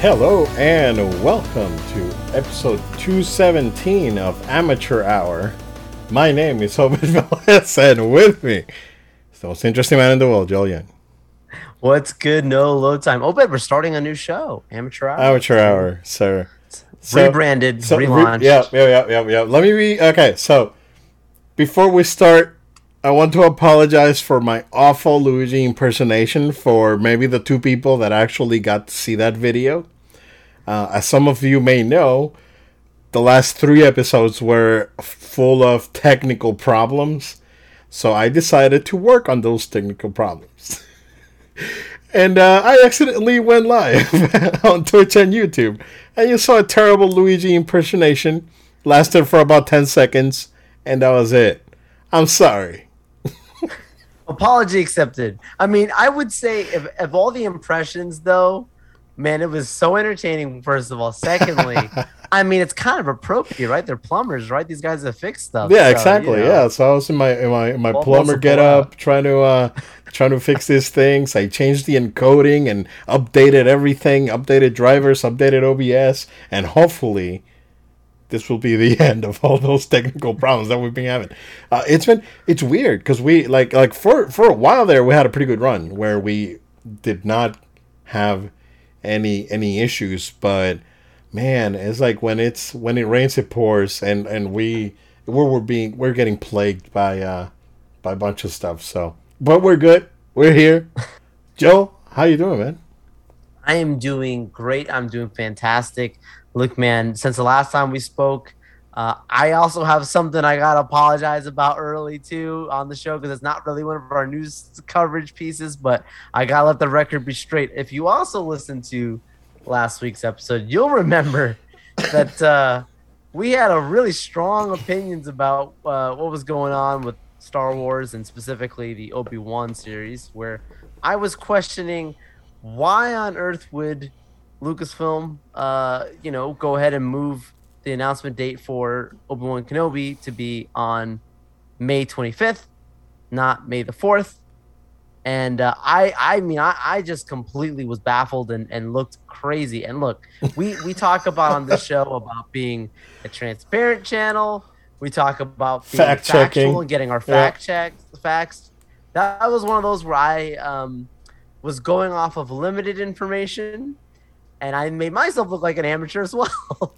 Hello and welcome to episode 217 of Amateur Hour. My name is Obed Velez and with me is the most interesting man in the world, Joel Young. What's good? No load time. Oh, but we're starting a new show, Amateur Hour. Amateur Hour, sir. So- Rebranded, so re- relaunched. yeah, yeah, yeah, yeah, yeah. Let me be okay. So before we start, I want to apologize for my awful Luigi impersonation for maybe the two people that actually got to see that video. Uh, as some of you may know, the last three episodes were full of technical problems, so I decided to work on those technical problems. and uh, I accidentally went live on Twitch and YouTube, and you saw a terrible Luigi impersonation. Lasted for about ten seconds, and that was it. I'm sorry. Apology accepted. I mean, I would say if, of all the impressions, though, man, it was so entertaining. First of all, secondly, I mean, it's kind of appropriate, right? They're plumbers, right? These guys that fix stuff. Yeah, so, exactly. you know. Yeah, so I was in my in my in my plumber get up, trying to uh trying to fix these things. I changed the encoding and updated everything, updated drivers, updated OBS, and hopefully this will be the end of all those technical problems that we've been having. Uh, it's been it's weird because we like like for for a while there we had a pretty good run where we did not have any any issues, but man, it's like when it's when it rains it pours, and and we we're, we're being we're getting plagued by uh by a bunch of stuff. So, but we're good. We're here. Joe, how you doing, man? I am doing great. I'm doing fantastic. Look, man, since the last time we spoke, uh, I also have something I got to apologize about early too on the show because it's not really one of our news coverage pieces, but I got to let the record be straight. If you also listened to last week's episode, you'll remember that uh, we had a really strong opinions about uh, what was going on with Star Wars and specifically the Obi Wan series, where I was questioning why on earth would Lucasfilm, uh, you know, go ahead and move the announcement date for Obi Wan Kenobi to be on May 25th, not May the 4th. And uh, I, I mean, I, I just completely was baffled and, and looked crazy. And look, we, we talk about on this show about being a transparent channel. We talk about being Fact checking. and getting our Yeah. fact checks, facts. That was one of those where I um, was going off of limited information, and I made myself look like an amateur as well.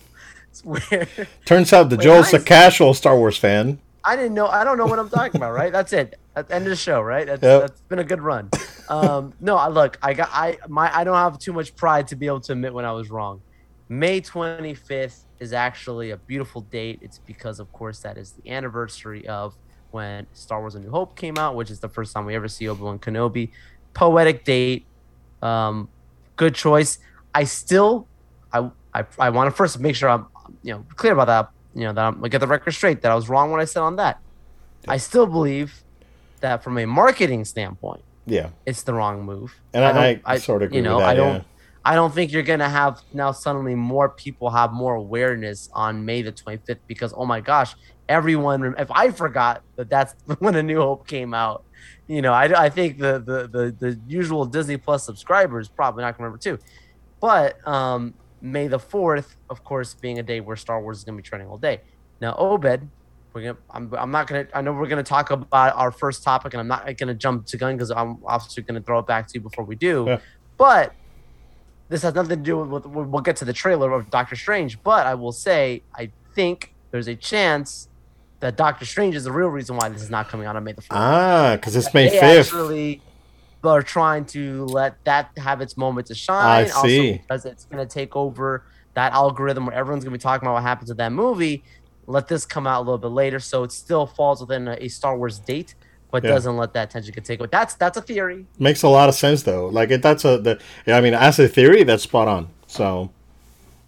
It's where Turns out the Wait, Joel's a casual Star Wars fan. I didn't know. I don't know what I'm talking about. Right? That's it. At the end of the show. Right? That's, Yep. that's been a good run. Um, no, I look. I got. I my. I don't have too much pride to be able to admit when I was wrong. May 25th is actually a beautiful date. It's because, of course, that is the anniversary of when Star Wars: A New Hope came out, which is the first time we ever see Obi Wan Kenobi. Poetic date. Um, good choice. I still, I, I, I want to first make sure I'm, you know, clear about that. You know, that I'm get the record straight. That I was wrong when I said on that. I still believe that from a marketing standpoint, Yeah, it's the wrong move. and I, don't- I, sort of agree you know, with that. I don't. yeah. I don't think you're gonna have now suddenly more people have more awareness on May the 25th because oh my gosh, everyone. If I forgot that that's when A New Hope came out, you know, I, I think the, the the the usual Disney Plus subscribers probably not gonna remember too. But um, May the 4th, of course, being a day where Star Wars is gonna be trending all day. Now, Obed, we're gonna. I'm, I'm not gonna. I know we're gonna talk about our first topic, and I'm not gonna jump to gun because I'm obviously gonna throw it back to you before we do. Yeah. But this has nothing to do with. We'll we'll get to the trailer of Doctor Strange, but I will say I think there's a chance that Doctor Strange is the real reason why this is not coming out on May the 4th. Ah, because it's May fifth. actually are trying to let that have its moment to shine. I see. Also because it's going to take over that algorithm where everyone's going to be talking about what happens with that movie. Let this come out a little bit later, so it still falls within a, a Star Wars date, but Yeah. doesn't let that tension get taken. That's that's a theory. Makes a lot of sense though. Like it, that's a the. yeah, I mean, as a theory, that's spot on. So,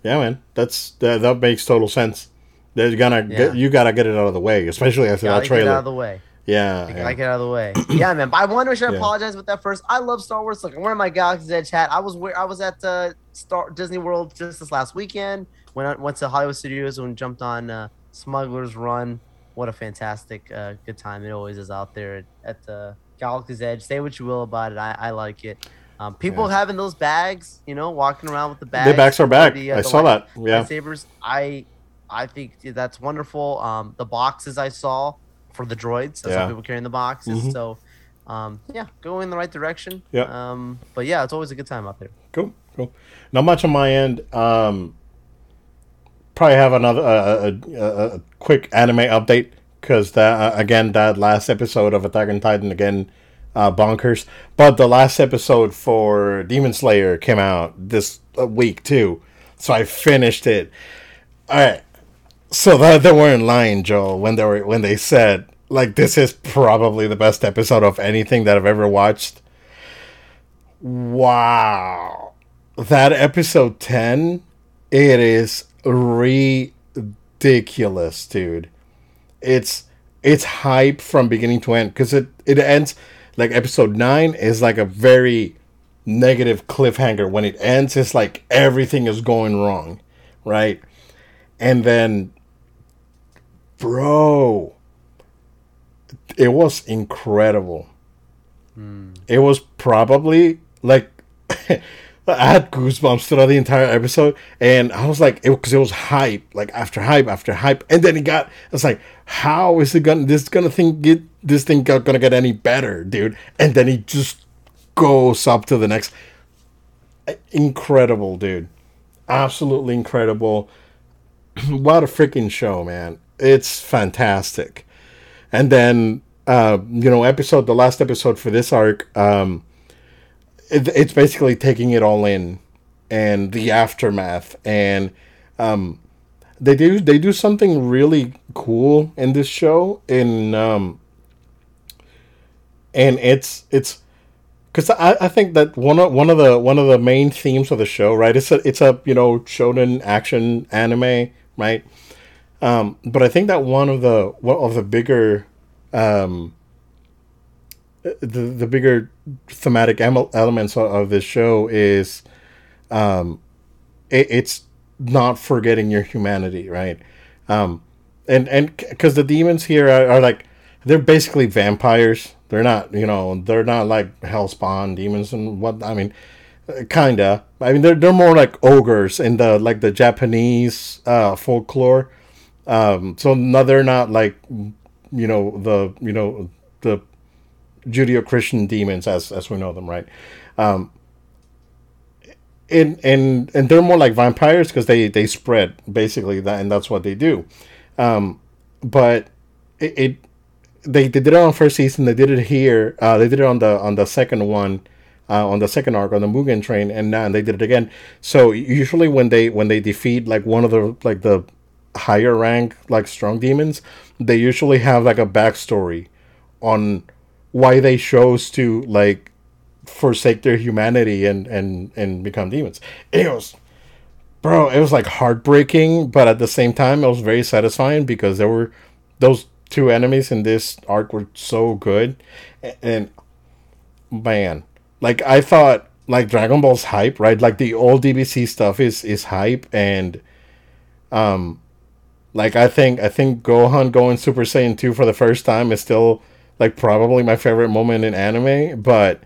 yeah, man, that's that, that makes total sense. They're gonna Yeah. get, you gotta get it out of the way, especially after that get it out trailer. of the way. Yeah, yeah. get out of the way. yeah, man. But I want to sure I Yeah. apologize with that first. I love Star Wars. Look, I'm wearing my Galaxy's Edge hat. I was where I was at uh, Star Disney World just this last weekend. When I went to Hollywood Studios and jumped on uh, Smuggler's Run. What a fantastic uh, good time it always is out there at, at the Galaxy's Edge. Say what you will about it. I, I like it. Um, people Yeah. having those bags, you know, walking around with the bags. The bags are back. the, uh, I saw light- that. Yeah. lightsabers. I I think that's wonderful. Um, the boxes I saw for the droids. I Yeah. people carrying the boxes. Mhm. So, um, yeah, going in the right direction. Yeah. Um, but yeah, it's always a good time out there. Cool, cool. Not much on my end. Um, probably have another uh, a, a, a quick anime update because that uh, again that last episode of Attack on Titan again uh, bonkers. But the last episode for Demon Slayer came out this uh, week too, so I finished it. All right, so that they weren't lying, Joel, when they were when they said like this is probably the best episode of anything that I've ever watched. Wow. That episode 10, it is ridiculous, dude. It's it's hype from beginning to end cuz it it ends like episode 9 is like a very negative cliffhanger when it ends it's like everything is going wrong, right? And then bro, it was incredible. Hmm. It was probably like I had goosebumps throughout the entire episode, and I was like, because it, was hype, like after hype after hype, and then it got. I was like, how is it gonna this gonna thing get this thing got, gonna get any better, dude? And then he just goes up to the next. Incredible, dude, absolutely incredible. what a freaking show, man! It's fantastic. And then, uh, you know, episode the last episode for this arc, um, it, it's basically taking it all in and the aftermath and um, they do they do something really cool in this show in um, and it's it's because I, I think that one of one of the one of the main themes of the show right it's a it's a you know shonen action anime right um, but I think that one of the one of the bigger um, the the bigger thematic em- elements of, of this show is um it, it's not forgetting your humanity right? Um and and because the demons here are, are like they're basically vampires. They're not you know they're not like hellspawn demons and what i mean uh, kinda. I mean they're, they're more like ogres in the like the japanese uh folklore um so no they're not like you know the you know the Judeo-Christian demons as as we know them, right? Um, and and and they're more like vampires because they they spread basically that, and that's what they do. Um, but it, it they, they did it on first season. They did it here. Uh, they did it on the on the second one, uh, on the second arc on the Mugen Train, and now they did it again. So usually when they when they defeat like one of the like the higher rank like strong demons, they usually have like a backstory on why they chose to like forsake their humanity and and and become demons. It was, bro, it was like heartbreaking, but at the same time, it was very satisfying because there were those two enemies in this arc were so good, and man, like I thought, like Dragon Ball's hype, right? Like the old DBZ stuff is is hype, and um, like I think I think Gohan going Super Saiyan two for the first time is still like probably my favorite moment in anime, but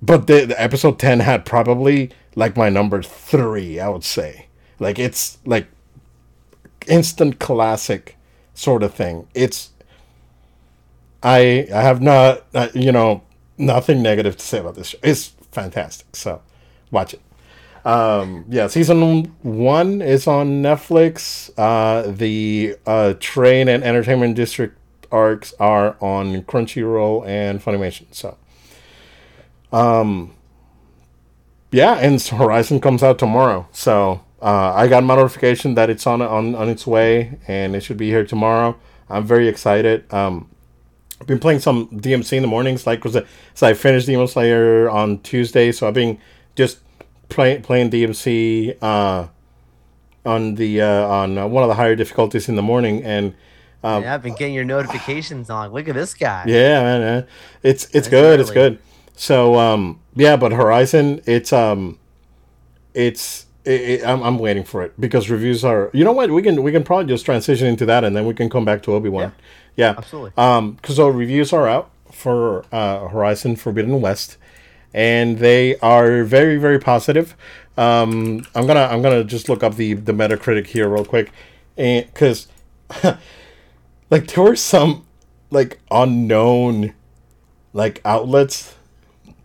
but the, the episode 10 had probably like my number 3, I would say. Like it's like instant classic sort of thing. It's I I have not uh, you know nothing negative to say about this show. It's fantastic. So watch it. Um, yeah, season one is on Netflix. Uh, the uh, train and entertainment district arcs are on Crunchyroll and Funimation. So, um, yeah, and Horizon comes out tomorrow. So uh, I got my notification that it's on on on its way, and it should be here tomorrow. I'm very excited. Um, I've been playing some DMC in the mornings, like because so I finished Demon Slayer on Tuesday, so I've been just playing playing DMC uh, on the uh, on uh, one of the higher difficulties in the morning, and um, yeah, I've been getting your notifications on. Look at this guy. yeah, man, it's it's good, it's good. So um, yeah, but Horizon, it's um, it's it, it, I'm I'm waiting for it because reviews are. You know what? We can we can probably just transition into that, and then we can come back to Obi Wan. Yeah, Absolutely. Um, because our reviews are out for uh, Horizon Forbidden West, and they are very very positive. Um, I'm gonna I'm gonna just look up the the Metacritic here real quick, and because like there were some like unknown like outlets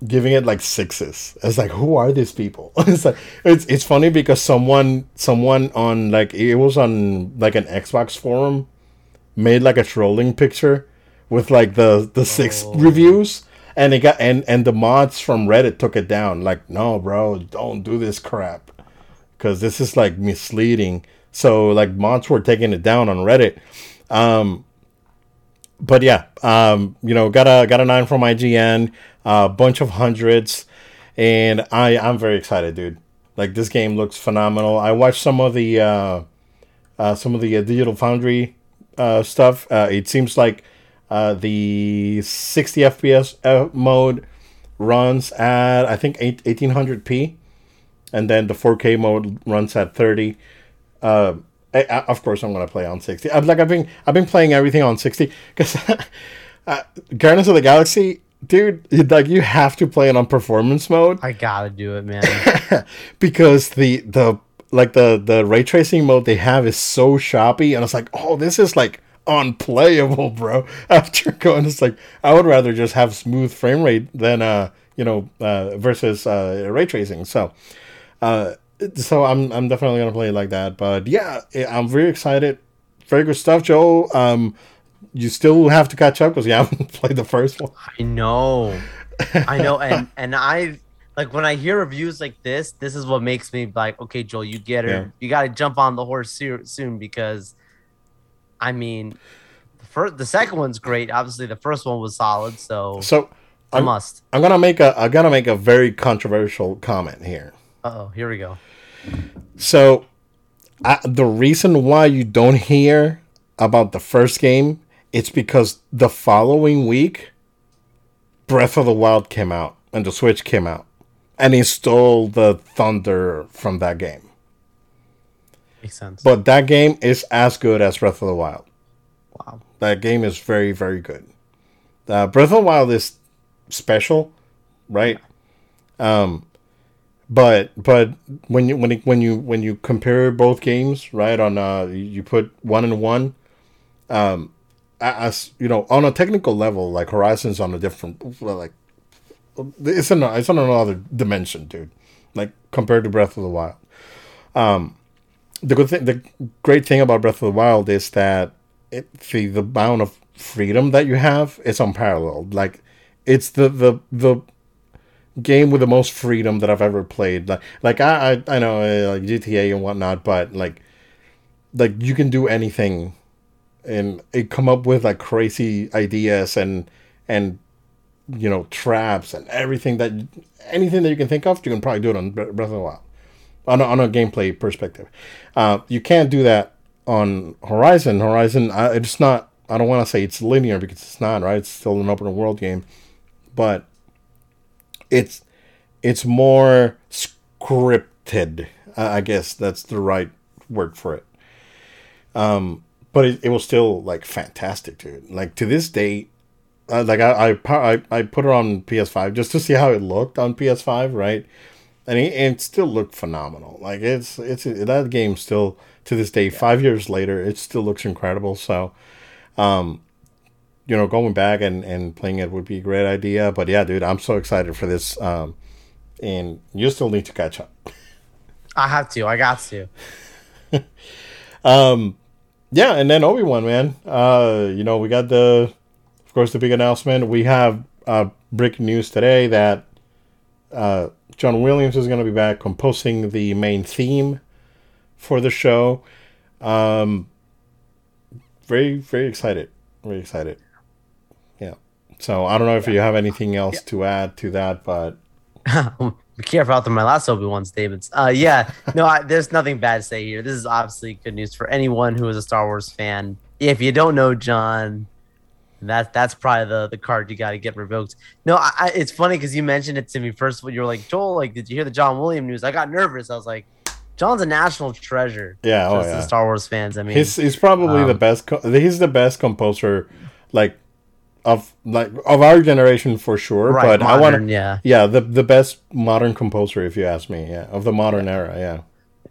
giving it like sixes. It's like who are these people? it's like it's it's funny because someone someone on like it was on like an Xbox forum made like a trolling picture with like the the six Oh. reviews and it got and and the mods from Reddit took it down like no bro don't do this crap cuz this is like misleading. So like mods were taking it down on Reddit. Um but yeah, um, you know, got a got a nine from IGN, a bunch of hundreds, and I I'm very excited, dude. Like this game looks phenomenal. I watched some of the uh, uh, some of the uh, Digital Foundry uh, stuff. Uh, it seems like uh, the 60 FPS uh, mode runs at I think 8, 1800p, and then the 4K mode runs at 30. Uh, I, I- of course, I'm gonna play on 60. I've like I've been I've been playing everything on 60 because uh, Guardians of the Galaxy, dude. Like you have to play it on performance mode I gotta do it, man. because the the like the the ray tracing mode they have is so choppy, and it's like, oh, this is like unplayable, bro. After going, it's like I would rather just have smooth frame rate than uh you know uh versus uh ray tracing. So uh so I'm I'm definitely gonna play it like that. But yeah, I- I'm very excited. Very good stuff, Joe. Um, you still have to catch up because you haven't played the first one. I know, I know, and and I like when I hear reviews like this. This is what makes me like, okay, Joel, you get her. Yeah. You got to jump on the horse soon because, I mean, the first, the second one's great. Obviously, the first one was solid, so So I must. I'm gonna make a I'm gonna make a very controversial comment here. Uh oh, here we go. So, I, the reason why you don't hear about the first game, it's because the following week, Breath of the Wild came out and the Switch came out, and it stole the thunder from that game. Makes sense. But that game is as good as Breath of the Wild. wow. That game is very, very good. Uh, Breath of the Wild is special, right? Um, but but when you when you, when you when you compare both games, right? On uh, you- put one and one. Um, as you know, on a technical level, like Horizon's on a different, like it's a, it's on another dimension, dude. Like compared to Breath of the Wild. Um, the good thing, the great thing about Breath of the Wild is that it the the amount of freedom that you have is unparalleled. Like it's the the the game with the most freedom that I've ever played. Like like I I, I know uh, like GTA and whatnot, but like like you can do anything and it come up with like crazy ideas and and you know traps and everything that anything that you can think of you can probably do it on Breath of the Wild on a, on a gameplay perspective. Uh, you can't do that on Horizon. Horizon, uh, it's not. I don't want to say it's linear because it's not. Right? It's still an open world game, but it's it's more scripted. I guess that's the right word for it. Um, but it, it was still like fantastic, dude. Like to this day, uh, like I, I I I put it on PS5 just to see how it looked on PS5, right? And it, it still looked phenomenal. Like it's it's that game still to this day, five years later, it still looks incredible. So, um, you know, going back and and playing it would be a great idea. But yeah, dude, I'm so excited for this. Um, and you still need to catch up. I have to. I got to. Um, yeah, and then Obi Wan, man. Uh, you know, we got the, of course, the big announcement. We have uh, breaking news today that uh, John Williams is going to be back composing the main theme for the show. Um, very, very excited. Very excited. Yeah. So I don't know if you have anything else to add to that, but Be careful after my last Obi Wan statements. Uh, yeah, no, I, there's nothing bad to say here. This is obviously good news for anyone who is a Star Wars fan. If you don't know John, that that's probably the the card you got to get revoked. No, I, I, it's funny because you mentioned it to me first. of all, You were like, Joel, like, did you hear the John Williams news? I got nervous. I was like, John's a national treasure. yeah, oh yeah. the Star Wars fans. I mean, He's he's probably the um, best. Co- he's the best composer, like of like of our generation for sure. Right, but I want modern, yeah. yeah, the the best modern composer, if you ask me, yeah, of the modern era, yeah,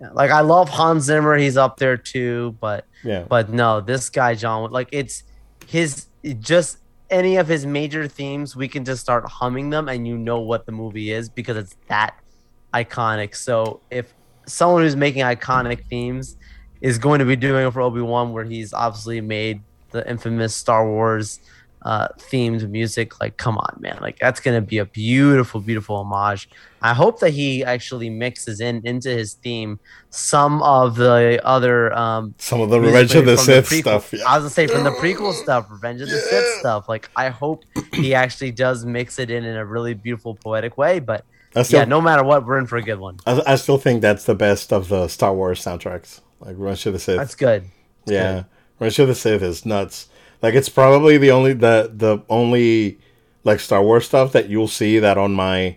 Yeah, Like I love Hans Zimmer, he's up there too, but yeah, but no, this guy John, like it's his just any of his major themes, we can just start humming them, and you know what the movie is because it's that iconic. So if someone who's making iconic themes is going to be doing it for Obi Wan, where he's obviously made the infamous Star Wars uh, themed music, like come on, man, like that's gonna be a beautiful, beautiful homage. I hope that he actually mixes in into his theme some of the other um, some of the Revenge of the Sith prequel- stuff. Yeah. I was gonna say from the prequel stuff, Revenge of the Sith stuff. Like I hope he actually does mix it in in a really beautiful, poetic way. But still, yeah, no matter what, we're in for a good one. I, I still think that's the best of the Star Wars soundtracks. Like Revenge of the Sith. That's good. That's yeah, good. Revenge of the Sith is nuts. Like it's probably the only the the only like Star Wars stuff that you'll see that on my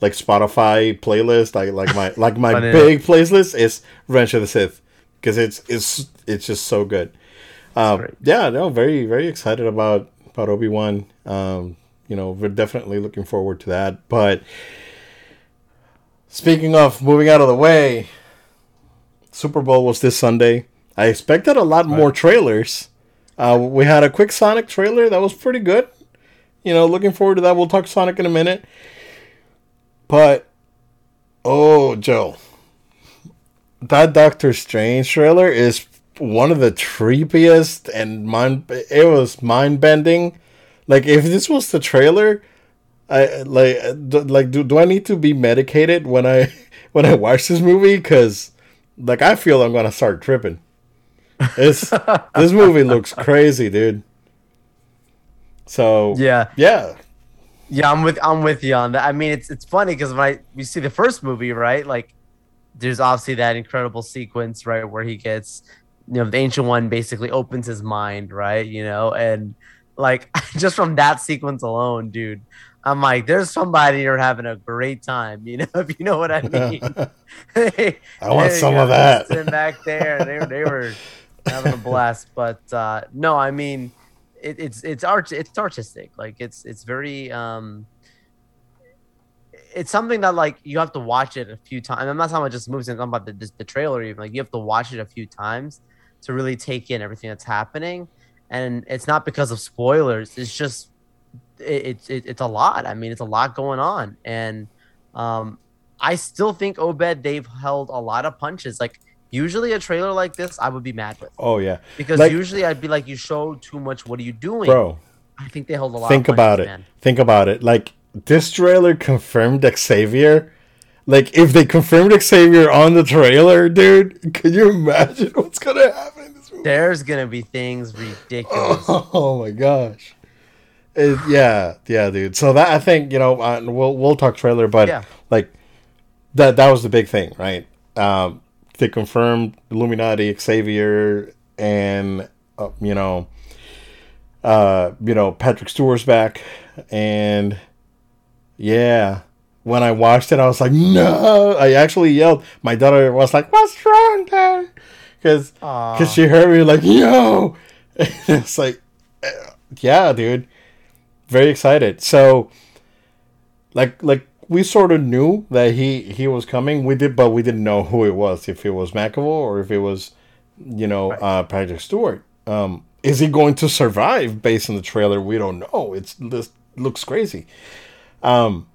like Spotify playlist, like like my like my big playlist is Revenge of the Sith because it's it's it's just so good. Um, yeah, no, very very excited about about Obi Wan. Um, you know, we're definitely looking forward to that. But speaking of moving out of the way, Super Bowl was this Sunday. I expected a lot more trailers. Uh, we had a quick Sonic trailer that was pretty good. You know, looking forward to that. We'll talk Sonic in a minute. But, oh, Joe, that Doctor Strange trailer is one of the creepiest and mind. It was mind bending. Like if this was the trailer, I like d- like do, do I need to be medicated when I when I watch this movie? Because like I feel I'm gonna start tripping. It's this movie looks crazy, dude. So Yeah, yeah, yeah, I'm with I'm with you on that. I mean, it's it's funny because when I we see the first movie, right? Like, there's obviously that incredible sequence, right, where he gets, you know, the ancient one basically opens his mind, right, you know, and like just from that sequence alone, dude, I'm like, there's somebody you're having a great time, you know, if you know what I mean. I want some of that. Sitting back there, they they were having a blast. But uh, no, I mean, it, it's it's art it's artistic. Like it's it's very um, it's something that like you have to watch it a few times. I'm not talking about just movies. I'm talking about the, the, the trailer. Even like you have to watch it a few times to really take in everything that's happening. And it's not because of spoilers. It's just it's it, it's a lot. I mean, it's a lot going on, and um, I still think Obed they've held a lot of punches. Like usually a trailer like this, I would be mad with oh yeah, because Like- usually I'd be like, you show too much. What are you doing, bro. I think they held a lot. Think about it. man. Think about it. Like this trailer confirmed Xavier. Like if they confirmed Xavier on the trailer, dude, can you imagine what's gonna happen in this movie? There's gonna be things ridiculous. Oh my gosh. It- yeah, yeah, dude. So that I think you know uh, we'll we'll talk trailer, but Yeah. like that that was the big thing, right? Um, they confirmed Illuminati, Xavier, and uh, you know, uh, you know Patrick Stewart's back, and yeah. When I watched it, I was like, "No!" I actually yelled. My daughter was like, "What's wrong, Dad?" Because because she heard me like, "Yo!" it's like, yeah, dude, very excited. So, like, like we sort of knew that he he was coming. We did, but we didn't know who it was. If it was McAvoy or if it was, you know, Right. uh, Patrick Stewart. Um, is he going to survive based on the trailer? We don't know. It's this looks crazy. Um,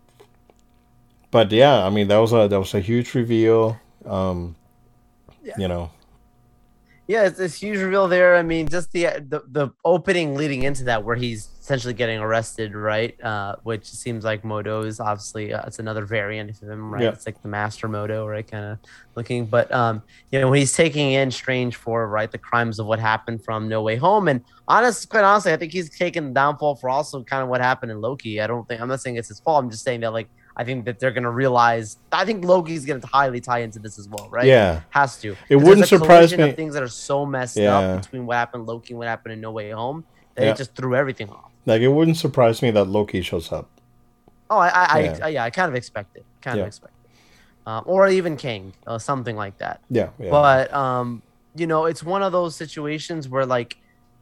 but yeah, I mean that was a that was a huge reveal. Um, Yeah. you know, Yeah, it's this huge reveal there. I mean, just the the the opening leading into that, where he's essentially getting arrested, right? Uh, which seems like Mordo is obviously uh, it's another variant of him, right? Yeah. It's like the Master Mordo, right? Kind of looking, but um, you know, when he's taking in Strange for right the crimes of what happened from No Way Home, and honest, quite honestly, I think he's taken the downfall for also kind of what happened in Loki. I don't think I'm not saying it's his fault. I'm just saying that like I think that they're gonna realize. I think Loki's gonna highly tie into this as well, right? yeah, Has to. It wouldn't surprise me- Of things that are so messed Yeah. up between what happened Loki and what happened in No Way Home that Yeah. it just threw everything off. Like it wouldn't surprise me that Loki shows up. Oh, I, I, Yeah. I, yeah, I kind of expect it. Kind Yeah. of expect it. Um, or even Kang, uh, something like that. Yeah, yeah. But um, you know, it's one of those situations where like,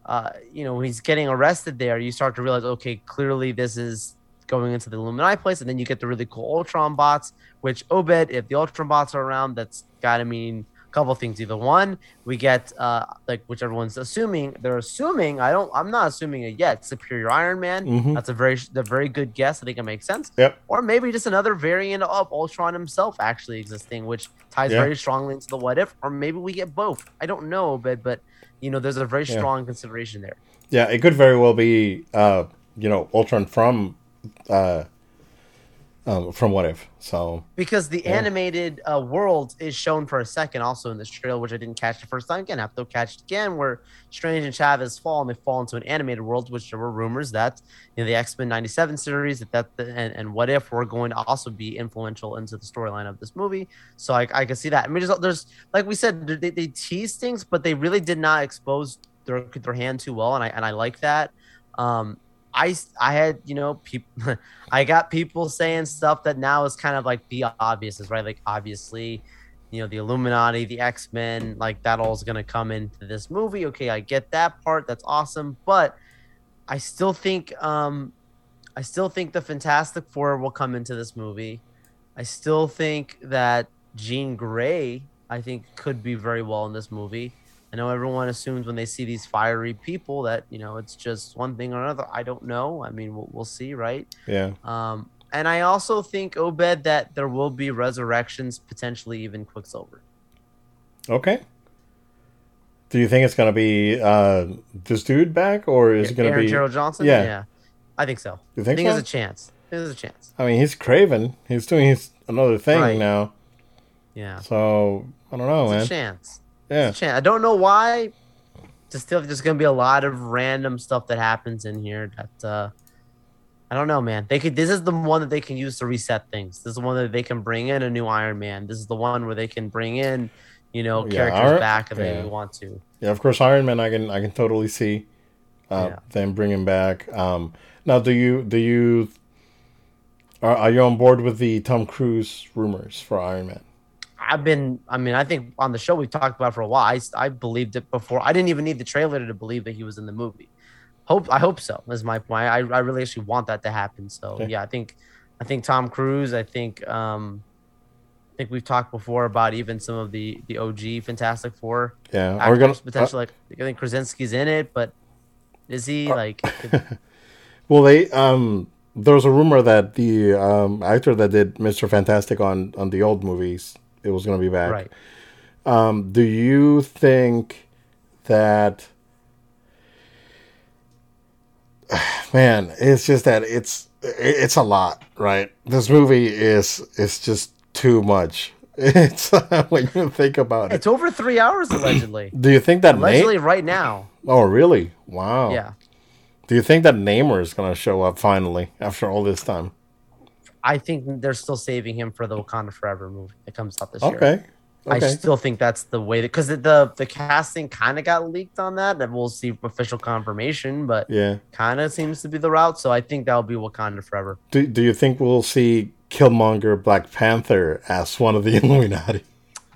uh, you know, when he's getting arrested there, you start to realize, okay, clearly this is going into the Illuminati place, and then you get the really cool Ultron bots. Which Obed, if the Ultron bots are around, that's got to mean couple things. Either one, we get uh, like which everyone's assuming they're assuming. I don't. I'm not assuming it yet. Superior Iron Man. Mhm. That's a very, a very good guess. I think it makes sense. Yep. Or maybe just another variant of Ultron himself actually existing, which ties Yeah. very strongly into the what if. Or maybe we get both. I don't know, but but you know, there's a very Yeah. strong consideration there. Yeah, it could very well be, uh, you know, Ultron from, uh, um, from What If. So because the Yeah. animated uh, world is shown for a second also in this trailer which i didn't catch the first time again I have to catch it again where strange and chavez fall and they fall into an animated world which there were rumors that in the x-men 97 series that that and, and what if were going to also be influential into the storyline of this movie so i, I can see that i mean there's, there's like we said they, they tease things but they really did not expose their, their hand too well and i and i like that um I, I had you know people I got people saying stuff that now is kind of like the obvious is right? Like obviously you know the Illuminati the X Men like that all is gonna come into this movie. Okay I get that part. That's awesome. But I still think um I still think the Fantastic Four will come into this movie. I still think that Jean Grey I think could be very well in this movie I know everyone assumes when they see these fiery people that you know it's just one thing or another. I don't know. I mean, we'll, we'll see, right? yeah, Um, and I also think Obed that there will be resurrections, potentially even Quicksilver. okay. Do you think it's gonna be uh, this dude back, or is it gonna Aaron be? Gerald Johnson? yeah. I think so. You think, I think, so? there's a chance. There's a chance. I mean, he's Kraven. He's doing his another thing Right. now. Yeah, So I don't know, a man. chance. Yeah, There's a chance. I don't know why. Just still, there's gonna be a lot of random stuff that happens in here that. uh I don't know, man. They could. This is the one that they can use to reset things. This is the one that they can bring in a new Iron Man. This is the one where they can bring in, you know, Yeah, characters Iron- back if yeah. they want to. yeah. Of course, Iron Man. I can I can totally see uh, Yeah. them bringing back. Um, now, do you do you are, are you on board with the Tom Cruise rumors for Iron Man? I've been. I mean, I think on the show we've talked about for a while. I, I believed it before. I didn't even need the trailer to believe that he was in the movie. Hope I hope so. Is my point. I, I really actually want that to happen. So Okay. yeah, I think I think Tom Cruise. I think um, I think we've talked before about even some of the the OG Fantastic Four Yeah, actors we're gonna potentially. like I think Krasinski's in it, but is he like? Well, they um, there was a rumor that the um, actor that did Mr. Fantastic on on the old movies, it was going to be back. right. Um, do you think that? Man, it's just that it's it's a lot, right? This movie is is just too much. It's when you think about it. It's over three hours allegedly. Do you think that allegedly, right now. Oh, really? Wow. Yeah. Do you think that Namor is going to show up finally after all this time? I think they're still saving him for the Wakanda Forever movie that comes out this year. Okay. I still think that's the way that because the, the the casting kind of got leaked on that, and we'll see official confirmation, but yeah. kind of seems to be the route. So I think that'll be Wakanda Forever. Do, do you think we'll see Killmonger Black Panther as one of the Illuminati?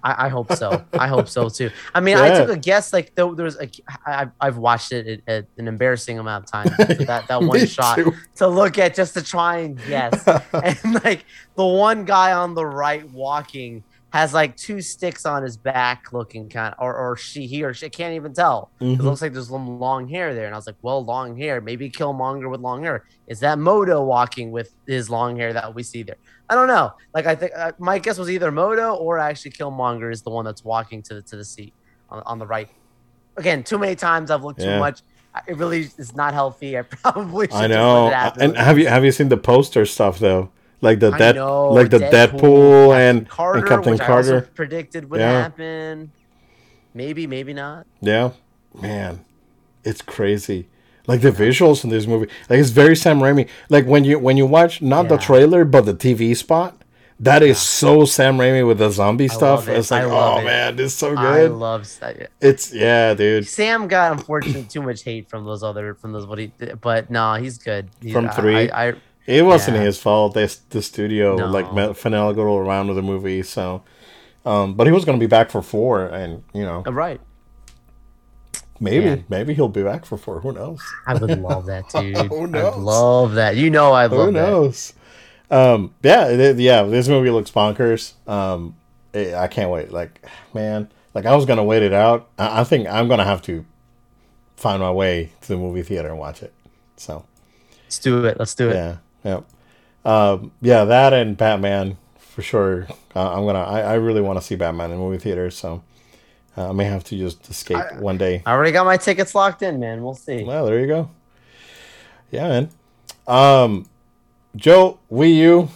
I, I hope so. I hope so too. I mean, I took a guess. Like there, there was a, I, I've watched it at, at an embarrassing amount of times. that that one shot too. to look at just to try and guess. and like the one guy on the right walking has like two sticks on his back looking kind or, or she he or she I can't even tell it Mhm. looks like there's some long hair there and i was like well long hair maybe killmonger with long hair is that mordo walking with his long hair that we see there i don't know like i think uh, my guess was either mordo or actually killmonger is the one that's walking to the to the seat on, on the right again too many times i've looked Yeah. too much it really is not healthy i probably should I just know. let it happen. And have you have you seen the poster stuff though? Like the dead, like the Deadpool, and, Carter, and Captain which I also Carter. predicted would Yeah. happen. Maybe, maybe not. Yeah, man, it's crazy. Like the visuals in this movie, like it's very Sam Raimi. Like when you when you watch not the trailer but the TV spot, that is so Sam Raimi with the zombie stuff. it. It's like, oh it. man, this is so good. I love that. It's yeah, dude. Sam got unfortunately too much hate from those other from those what he but no, he's good. He's, From three? I, I, It wasn't Yeah. his fault. They, the studio No. like met, finagled around with the movie, so. Um, but he was going to be back for four, and you know, uh, right. maybe Man. maybe he'll be back for four. Who knows? I would love that, dude. Who knows? I'd love that. You know, I Who love that. knows? Um, yeah, it- yeah. This movie looks bonkers. Um, it- I can't wait. Like, man, like I was gonna wait it out. I, I think I'm gonna have to find my way to the movie theater and watch it. So Let's do it. Let's do it. yeah, yeah, um, yeah. That and Batman for sure. Uh, I'm gonna. I, I really want to see Batman in movie theaters. So uh, I may have to just escape one day. I already got my tickets locked in, man. We'll see. Well, there you go. Yeah, man. Um, Joe, Wii U.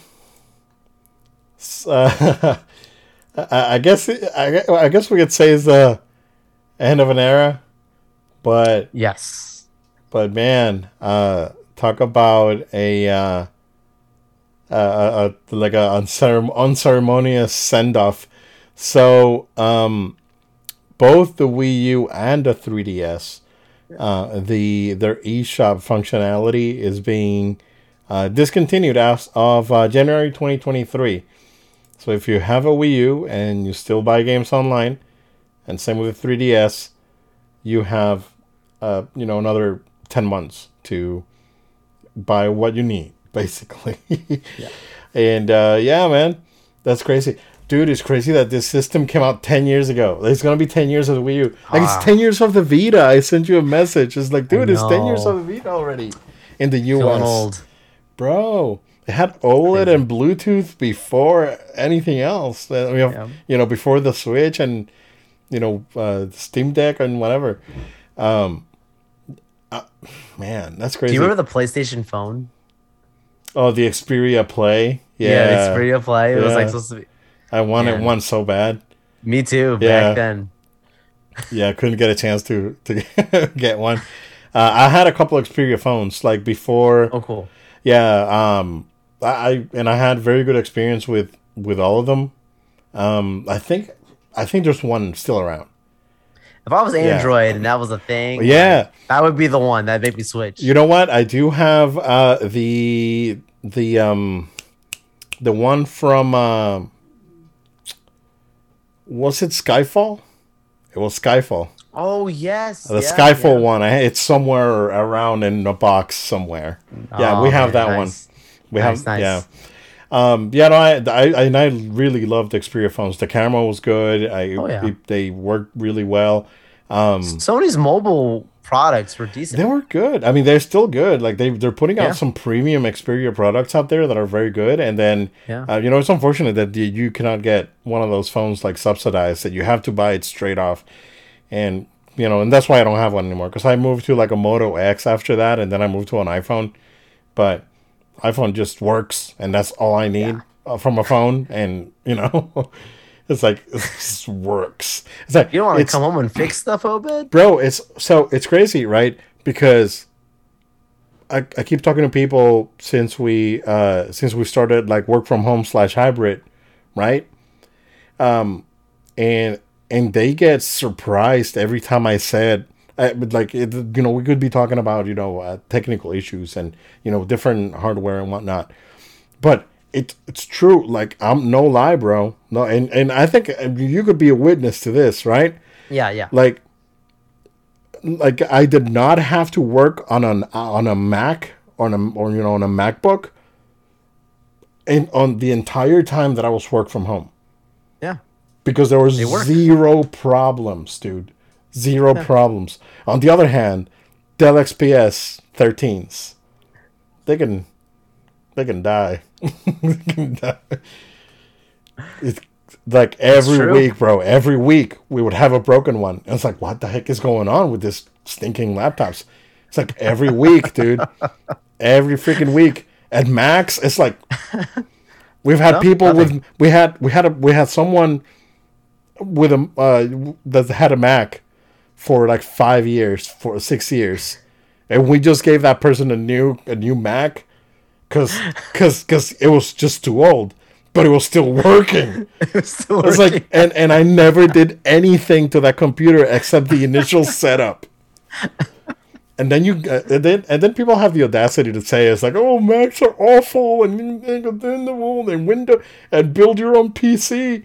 S- Uh, I, I guess I, I guess we could say is the end of an era, but Yes. but man, uh, talk about a uh, a, like a uncerem- unceremonious send off. So um, both the Wii U and the 3DS, uh, the their eShop functionality is being uh, discontinued as of uh, January 2023. So if you have a Wii U and you still buy games online, and same with the 3DS, you have uh, you know another 10 months to buy what you need basically. And uh, yeah man that's crazy. Dude it's crazy that this system came out 10 years ago. It's gonna be 10 years of the wii u. Like Ah. it's 10 years of the vita. I sent you a message. It's like dude it's 10 years of the vita already in the us old. bro it had oled and bluetooth before anything else. Uh, we have, Yeah. you know before the switch and you know uh, steam deck and whatever. Um uh, man that's crazy Do you remember the PlayStation phone? Oh, the Xperia Play. Yeah, the Xperia Play. It was like supposed to be. I wanted Man. one so bad. Me too. Yeah. Back then. Yeah, I couldn't get a chance to to get one. Uh, I had a couple of Xperia phones like before. Oh, cool. Yeah, um, I, I and I had very good experience with with all of them. Um, I think I think there's one still around. If I was Android and that was a thing, Yeah. like, that would be the one that made me switch. You know what? I do have uh, the the um the one from um was it Skyfall? It was Skyfall. oh yes, The yeah, Skyfall yeah. one. I, it's somewhere around in a box somewhere. Yeah, Oh, we have man, that nice. one. We Nice, have nice. yeah. Um, yeah, no, I, I, I, and I really loved the Xperia phones. The camera was good. I, Oh, yeah. it- they worked really well. Um, Sony's mobile products were decent. they were good. I mean, they're still good. Like they, they're putting out Yeah. some premium Xperia products out there that are very good. And then, Yeah. uh, you know, it's unfortunate that you, you cannot get one of those phones like subsidized. That you have to buy it straight off. And you know, and that's why I don't have one anymore. Because I moved to like a Moto X after that, and then I moved to an iPhone. But iPhone just works, and that's all I need uh, from a phone. And you know, it's like it just works. It's like you don't want to come home and fix stuff, Obed? bro it's so it's crazy right because I, I keep talking to people since we uh since we started like work from home slash hybrid right um and and they get surprised every time i said I, but like it, you know we could be talking about you know uh, technical issues and you know different hardware and whatnot but it, it's true like i'm no lie bro no and and i think uh, you could be a witness to this right Yeah, yeah. like like I did not have to work on an on a Mac on a or you know on a MacBook and on the entire time that I was work from home Yeah. because there was zero problems, dude. Zero problems. On the other hand, Dell XPS 13s, they can they can die. they can die. It's like every week, bro. Every week we would have a broken one. And it's like, what the heck is going on with this stinking laptops? It's like every week, dude. Every freaking week. At Macs, it's like we've had No, people nothing. with we had we had a we had someone with a uh, that had a Mac for like five years, for six years, and we just gave that person a new a new Mac because because because it was just too old, but it was still working. It's still It's working. like and and I never did anything to that computer except the initial setup. And then you uh, and then and then people have the audacity to say it's like, oh, Macs are awful and in the world and window and build your own PC.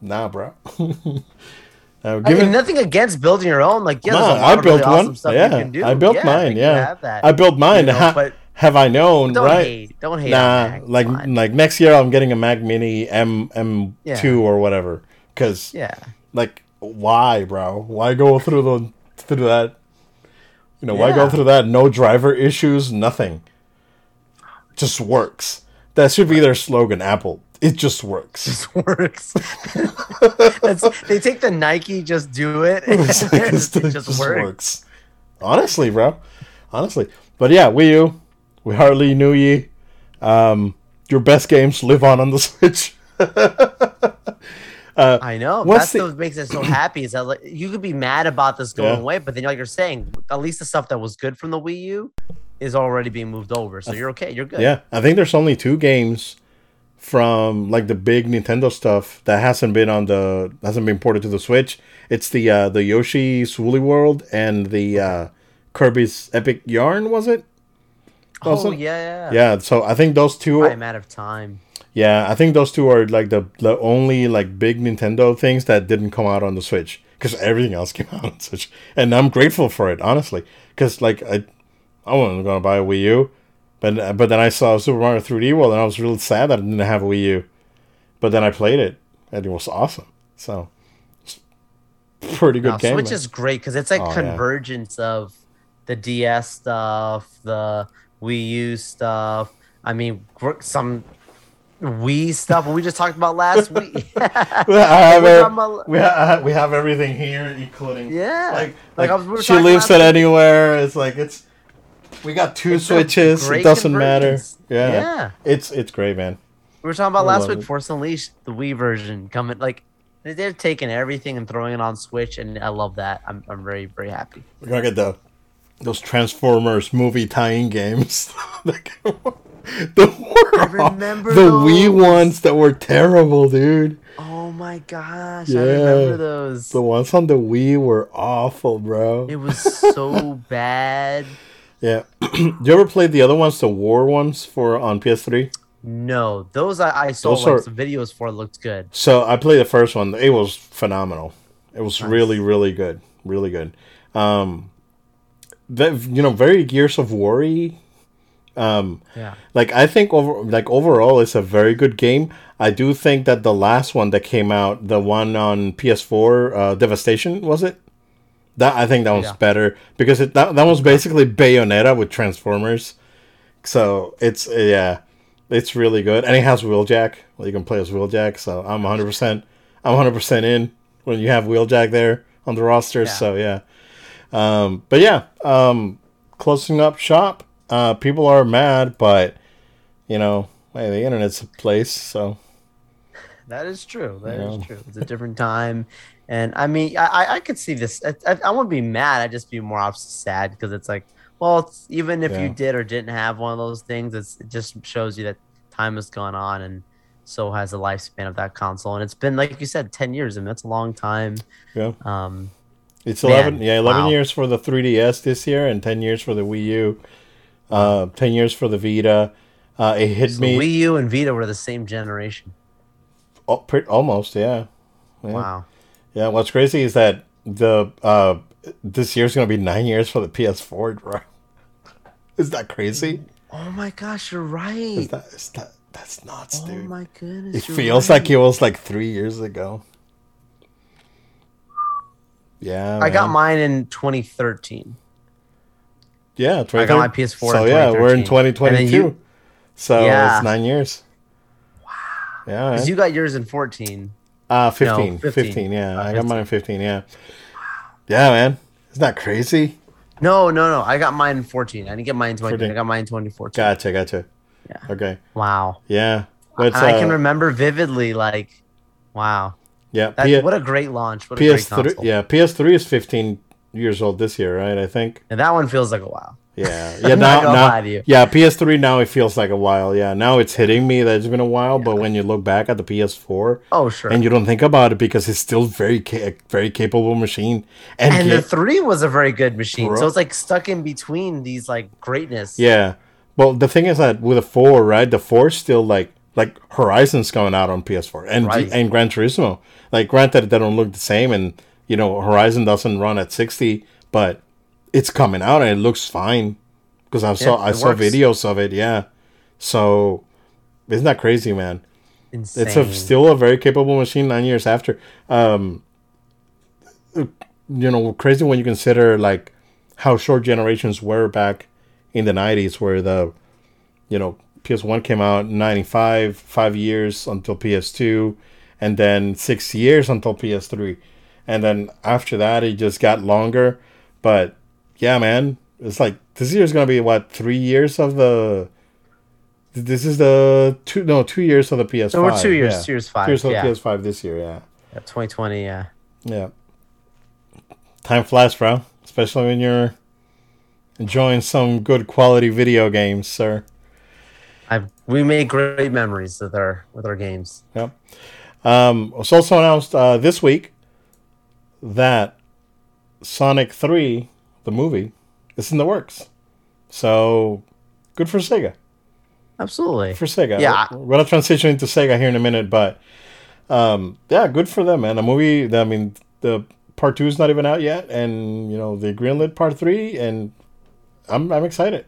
Nah, bro. Uh, I give mean, nothing against building your own. Like, yeah, No, there's a lot I of really built awesome one. Yeah, you can do. I built Yeah, mine. Yeah, that. I built mine. You know, but have I known, don't right? hate. Don't hate. Nah, on Mac. It's like fine. like next year I'm getting a Mac Mini M M Yeah. two or whatever. Cause yeah. like why, bro? Why go through the through that? You know, why go through that? No driver issues, nothing. Just works. That should be their slogan, Apple. It just works. just works. They take the Nike, just do it. and It's like, it it's- just, it works. just works. Honestly, bro. Honestly. But yeah, Wii U. We hardly knew ye. Um, your best games live on on the Switch. I know. That's the- what makes it so happy. Is that like, you could be mad about this going Yeah. away, but then like you're saying, at least the stuff that was good from the Wii U is already being moved over. So you're okay. You're good. Yeah, I think there's only two games from like the big Nintendo stuff that hasn't been on the hasn't been ported to the Switch. It's the uh, the Yoshi's Woolly World and the uh, Kirby's Epic Yarn. Was it? Oh Also- yeah, yeah. Yeah. So I think those two. I'm out of time. Yeah, I think those two are like the the only like big Nintendo things that didn't come out on the Switch because everything else came out on Switch, and I'm grateful for it honestly. Because like I, I wasn't gonna buy a Wii U, but uh, but then I saw Super Mario 3D World, and I was really sad that I didn't have a Wii U. But then I played it, and it was awesome. So, it's pretty good No, game. Switch man. is great because it's like Oh, yeah. convergence of the DS stuff, the Wii U stuff. I mean, some Wii stuff we just talked about last week. I have it- talking about- we, ha- uh, we have everything here, including Yeah. like Like, like, I was- we she leaves it week. anywhere. It's like it's we got two It's switches. It doesn't matter. Yeah. Yeah. it's it's great, man. We were talking about I last week, it. Force Unleashed, the Wii version coming. Like they- they're taking everything and throwing it on Switch, and I love that. I'm I'm very very happy. We're gonna get the those Transformers movie tie-in games. The I remember the Wii ones that were terrible, dude. Oh my gosh, Yeah. I remember those. The ones on the Wii were awful, bro. It was so bad. Yeah. Do you ever play the other ones, the War ones for on PS3? No, those I, I saw Those like are- some videos for looked good. So I played the first one. It was phenomenal. It was Nice. really, really good. Really good. Um, that you know, very Gears of Worry. Um, Yeah. like I think over like overall, it's a very good game. I do think that the last one that came out, the one on PS4, uh, Devastation, was it? That I think that was Yeah. better because it that, that was basically Bayonetta with Transformers. So it's yeah, it's really good, and it has Wheeljack. Well, you can play as Wheeljack. So I'm 100. percent I'm 100 percent in when you have Wheeljack there on the roster. Yeah. So yeah, um, but yeah, um, closing up shop. Uh, people are mad, but you know, hey, the internet's a place. So That is true. That is true. It's a different time, and I mean, I I, I could see this. I, I, I wouldn't be mad. I'd just be more obviously sad because it's like, well, it's, even if Yeah. you did or didn't have one of those things, it's, it just shows you that time has gone on, and so has the lifespan of that console. And it's been like you said, ten years, and that's a long time. yeah, Um, it's Man, 11. Yeah, 11 wow. years for the 3DS this year, and 10 years for the Wii U. Uh, 10 years for the Vita. Uh, it hit so me Wii U and Vita were the same generation. Oh, pretty, almost. Yeah. Yeah. Wow. Yeah, what's crazy is that the uh this year's gonna be nine years for the PS4, bro. Is that crazy? Oh my gosh, you're Is right. that is that that's nuts, Oh dude? Oh my goodness. It feels right. like it was like three years ago. Yeah, I got mine in 2013. Yeah, I got my PS4 So yeah, we're in 2022. you- so Yeah. it's nine years. Wow. Yeah. Because man. you got yours in 14. Uh, 15. 15. 15. yeah. Uh, I got mine in 15, yeah. Yeah, man. Isn't that crazy? No, no, no. I got mine in 14. I didn't get mine in 20. 14. I got mine in 2014. Gotcha, gotcha. Yeah. Okay. Wow. Yeah. But, I can uh, remember vividly, like, wow. Yeah, That, P- what a great launch. What a great PS3. console. Yeah, PS3 is 15 years old this year, right? I think. And that one feels like a wow. Yeah, yeah. Now, now, lie to you. yeah. PS3 now it feels like a while. Yeah, now it's hitting me that it's been a while. But when you look back at the PS4 Oh, sure. and you don't think about it because it's still very, ca- very capable machine. And, and ga- the 3 was a very good machine. Bro. So it's like stuck in between these, like, greatness. yeah. Well, the thing is that with the four, right? The four still like like Horizon's coming out on PS4 and Right. and Gran Turismo. Like, granted, they don't look the same, and you know, Horizon doesn't run at 60, but it's coming out and it looks fine because I saw Yeah, I saw works. videos of it. Yeah, so isn't that crazy, man? Insane. It's a, still a very capable machine nine years after. Um, you know, crazy when you consider like how short generations were back in the '90s, where the you know PS1 came out in '95, five years until PS2, and then six years until PS3, and then after that it just got longer. But yeah, man, it's like this year's gonna be what three years of the. This is the two no two years of the PS5. So we're two years, yeah. two years five. Two years of yeah. the PS5 this year, yeah. Yeah, 2020. Yeah. Yeah. Time flies, bro. Especially when you're enjoying some good quality video games, sir. I we made great memories with our with our games. Yep. Um, it's also announced uh, this week that Sonic 3, the movie, It's in the works. So, good for Sega. Absolutely. For Sega. Yeah. We're, we're going to transition into Sega here in a minute, but um, yeah, good for them, man. The movie, I mean, the part two is not even out yet, and, you know, they greenlit part three, and I'm, I'm excited.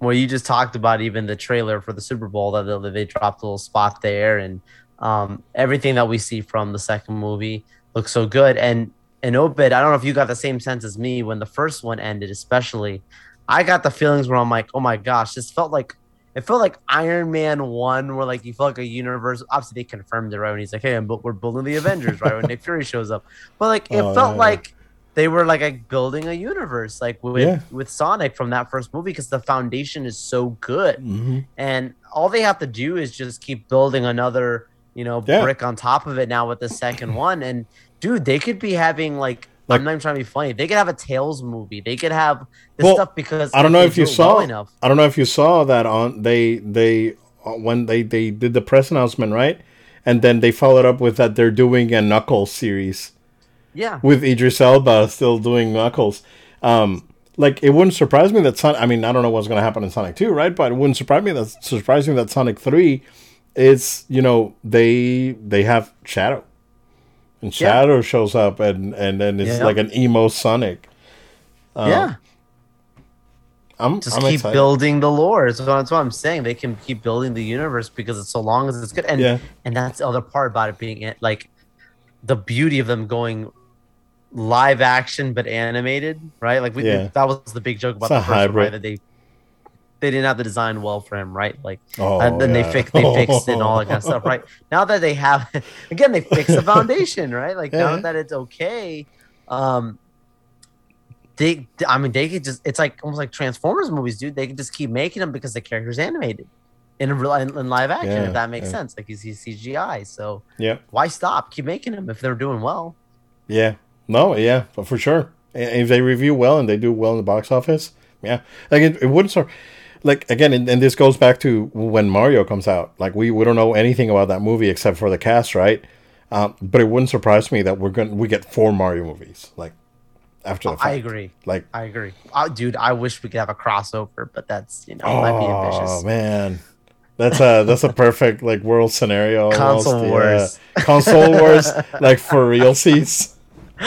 Well, you just talked about even the trailer for the Super Bowl that they, they dropped a little spot there, and um, everything that we see from the second movie looks so good. And and Obed, I don't know if you got the same sense as me when the first one ended, especially. I got the feelings where I'm like, oh my gosh, this felt like it felt like Iron Man one, where like you felt like a universe. Obviously, they confirmed it right when he's like, hey, I'm, we're building the Avengers right when Nick Fury shows up. But like, it Oh, felt yeah. like they were like, like building a universe, like with Yeah. with Sonic from that first movie, because the foundation is so good Mm-hmm. and all they have to do is just keep building another you know Yeah. brick on top of it now with the second one and dude they could be having like, Like- i'm not even trying to be funny they could have a tails movie they could have this Well, stuff because I don't know if you saw. well enough I don't know if you saw that on they they uh, when they they did the press announcement, right? And then they followed up with that they're doing a Knuckles series yeah with Idris Elba still doing Knuckles. Um, like it wouldn't surprise me that Son. I mean, I don't know what's going to happen in Sonic Two, right? But it wouldn't surprise me that surprise me that Sonic Three is you know they they have Shadow, and Yeah. Shadow shows up and and then it's Yeah. like an emo Sonic. Um, yeah I'm just I'm keep excited. building the lore so that's what i'm saying they can keep building the universe because it's so long as it's good and Yeah. and that's the other part about it being it like the beauty of them going live action but animated right like we, Yeah. that was the big joke about It's the first one, hybrid. right that they they didn't have the design well for him right? Like Oh, and then yeah. they fix they fixed it and all that kind of stuff right? Now that they have again they fix the foundation right? Like now that it's okay um they i mean they could just it's like almost like transformers movies dude. They could just keep making them because the character's animated in a real in, in live action Yeah, if that makes yeah. sense. Like he's, he's cgi so Yeah, why stop? Keep making them if they're doing well. Yeah, no, yeah, but for sure. And if they review well and they do well in the box office, yeah, like it, it wouldn't sort. Like again, and, and this goes back to when Mario comes out. Like we, we don't know anything about that movie except for the cast, right? Um, but it wouldn't surprise me that we're gonna we get four Mario movies like after the fact. i agree Like i agree uh, dude i wish we could have a crossover but that's you know might be oh ambitious man, that's a that's a perfect like world scenario. almost, console yeah. wars console wars, like for real seas.